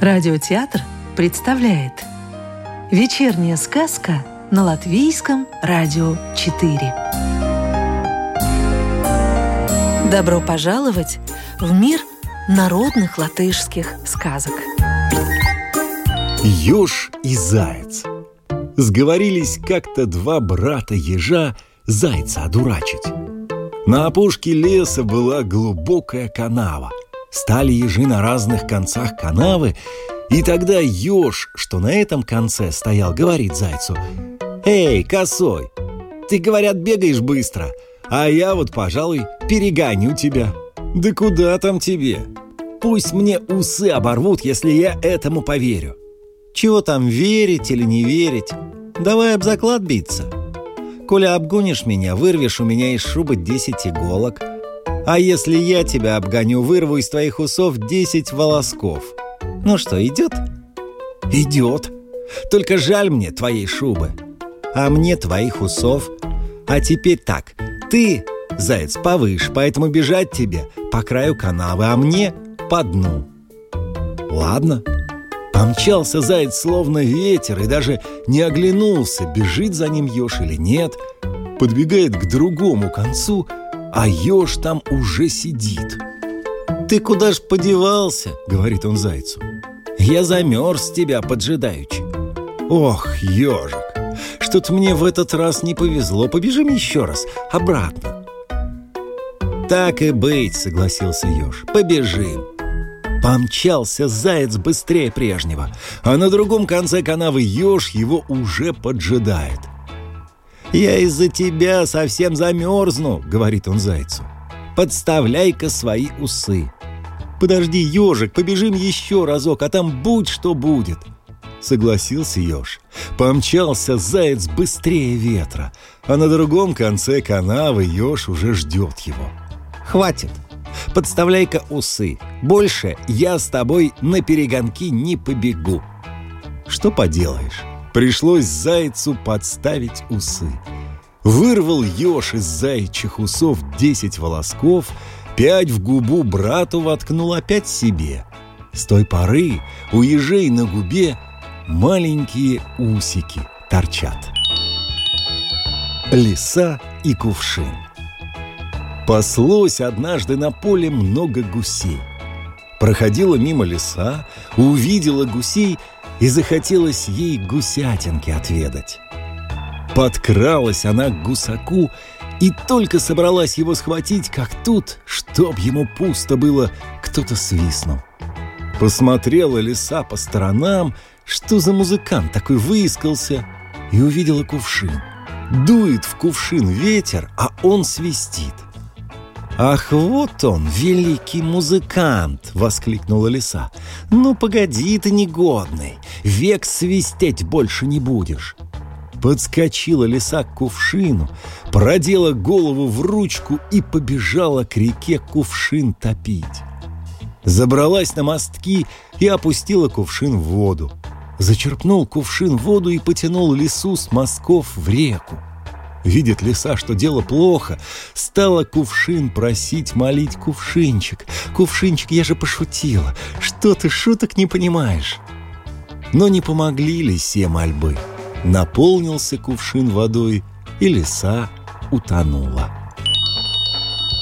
Радиотеатр представляет Вечерняя сказка на Латвийском радио 4 Добро пожаловать в мир народных латышских сказок. Ёж и заяц Сговорились как-то два брата ежа зайца одурачить На опушке леса была глубокая канава Стали ежи на разных концах канавы, и тогда еж, что на этом конце стоял, говорит зайцу «Эй, косой, ты, говорят, бегаешь быстро, а я вот, пожалуй, перегоню тебя». «Да куда там тебе? Пусть мне усы оборвут, если я этому поверю». «Чего там, верить или не верить? Давай об заклад биться. Коля обгонишь меня, вырвешь у меня из шубы десять иголок, а если я тебя обгоню, вырву из твоих усов десять волосков. Ну что, идет? Идет. Только жаль мне твоей шубы. А мне твоих усов. А теперь так. Ты, заяц, повыше, поэтому бежать тебе по краю канавы, а мне по дну. Ладно. Помчался заяц словно ветер и даже не оглянулся, бежит за ним еж или нет. Подбегает к другому концу – а еж там уже сидит. «Ты куда ж подевался?» — говорит он зайцу. «Я замерз тебя поджидаючи». «Ох, ежик, что-то мне в этот раз не повезло. Побежим еще раз, обратно». «Так и быть», — согласился еж. «Побежим». Помчался заяц быстрее прежнего, а на другом конце канавы еж его уже поджидает — «Я из-за тебя совсем замерзну», — говорит он зайцу. «Подставляй-ка свои усы». «Подожди, ежик, побежим еще разок, а там будь что будет». Согласился еж. Помчался заяц быстрее ветра, а на другом конце канавы еж уже ждет его. «Хватит, подставляй-ка усы. Больше я с тобой на перегонки не побегу». «Что поделаешь?» Пришлось зайцу подставить усы. Вырвал еж из заячьих усов десять волосков, пять в губу брату воткнул опять себе. С той поры у ежей на губе маленькие усики торчат. Лиса и кувшин Паслось однажды на поле много гусей. Проходила мимо лиса, увидела гусей – и захотелось ей гусятинки отведать. Подкралась она к гусаку и только собралась его схватить, как тут, чтоб ему пусто было, кто-то свистнул. Посмотрела лиса по сторонам, что за музыкант такой выискался, и увидела кувшин. Дует в кувшин ветер, а он свистит. «Ах, вот он, великий музыкант!» — воскликнула лиса. «Ну, погоди ты, негодный, век свистеть больше не будешь!» Подскочила лиса к кувшину, продела голову в ручку и побежала к реке кувшин топить. Забралась на мостки и опустила кувшин в воду. Зачерпнул кувшин воду и потянул лису с мостков в реку. Видит лиса, что дело плохо, стала кувшин просить молить кувшинчик. Кувшинчик, я же пошутила. Что ты шуток не понимаешь? Но не помогли лисе мольбы. Наполнился кувшин водой, и лиса утонула.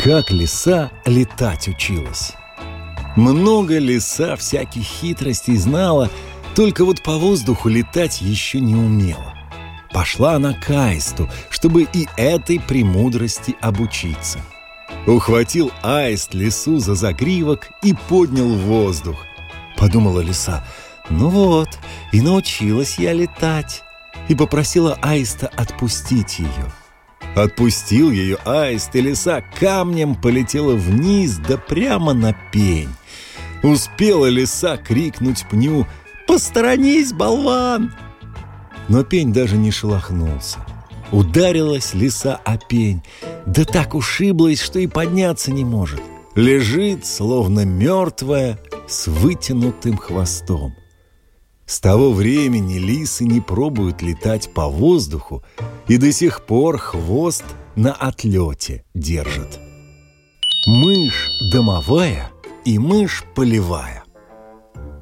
Как лиса летать училась? Много лиса всяких хитростей знала, только вот по воздуху летать еще не умела. Пошла она к Аисту, чтобы и этой премудрости обучиться. Ухватил Аист лису за загривок и поднял в воздух. Подумала лиса, ну вот, и научилась я летать. И попросила Аиста отпустить ее. Отпустил ее Аист, и лиса камнем полетела вниз, да прямо на пень. Успела лиса крикнуть пню «Посторонись, болван!» Но пень даже не шелохнулся. Ударилась лиса о пень, да так ушиблась, что и подняться не может. Лежит, словно мертвая, с вытянутым хвостом. С того времени лисы не пробуют летать по воздуху и до сих пор хвост на отлете держат. Мышь домовая и мышь полевая.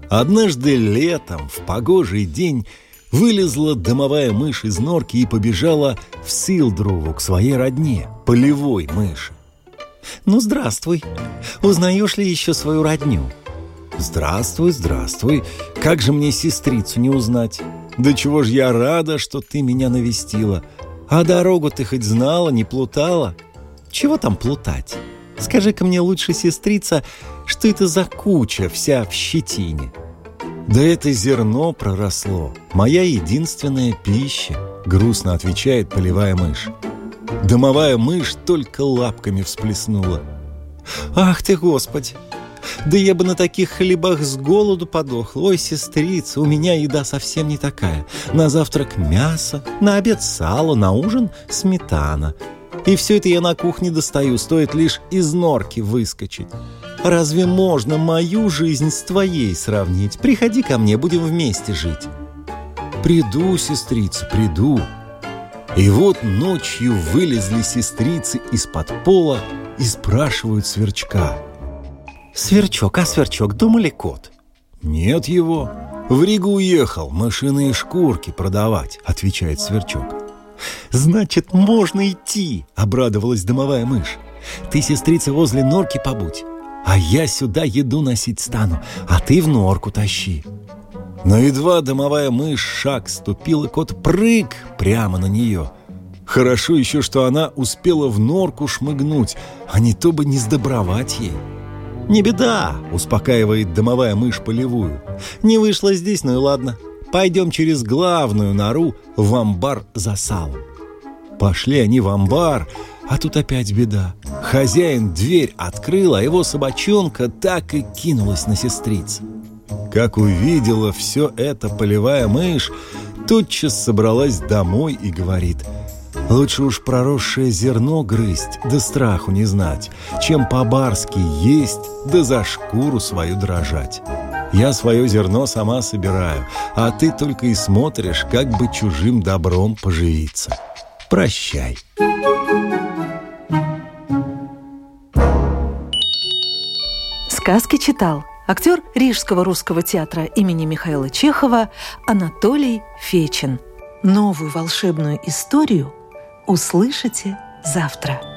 Однажды летом в погожий день вылезла домовая мышь из норки и побежала в Силдрову к своей родне, полевой мыши. «Ну, здравствуй! Узнаешь ли еще свою родню?» «Здравствуй, здравствуй! Как же мне сестрицу не узнать? Да чего ж я рада, что ты меня навестила! А дорогу ты хоть знала, не плутала?» «Чего там плутать? Скажи-ка мне лучше, сестрица, что это за куча вся в щетине?» «Да это зерно проросло, моя единственная пища», — грустно отвечает полевая мышь. Домовая мышь только лапками всплеснула. «Ах ты, Господи! Да я бы на таких хлебах с голоду подохла. Ой, сестрица, у меня еда совсем не такая. На завтрак мясо, на обед сало, на ужин сметана. И все это я на кухне достаю, стоит лишь из норки выскочить. Разве можно мою жизнь с твоей сравнить? Приходи ко мне, будем вместе жить. Приду, сестрица, приду. И вот ночью вылезли сестрицы из-под пола и спрашивают сверчка – Сверчок, а сверчок, думали кот? Нет его. В Ригу уехал мышиные шкурки продавать, отвечает сверчок. Значит, можно идти, обрадовалась домовая мышь. Ты, сестрица, возле норки побудь, а я сюда еду носить стану, а ты в норку тащи. Но едва домовая мышь шаг ступил, и кот прыг прямо на нее. Хорошо еще, что она успела в норку шмыгнуть, а не то бы не сдобровать ей. «Не беда!» — успокаивает домовая мышь полевую. «Не вышло здесь, ну и ладно. Пойдем через главную нору в амбар за салом». Пошли они в амбар, а тут опять беда. Хозяин дверь открыл, а его собачонка так и кинулась на сестриц. Как увидела все это полевая мышь, тотчас собралась домой и говорит — Лучше уж проросшее зерно грызть, да страху не знать, чем по-барски есть, да за шкуру свою дрожать. Я свое зерно сама собираю, а ты только и смотришь, как бы чужим добром поживиться. Прощай. Сказки читал актер Рижского русского театра имени Михаила Чехова Анатолий Фечин. Новую волшебную историю – услышите завтра.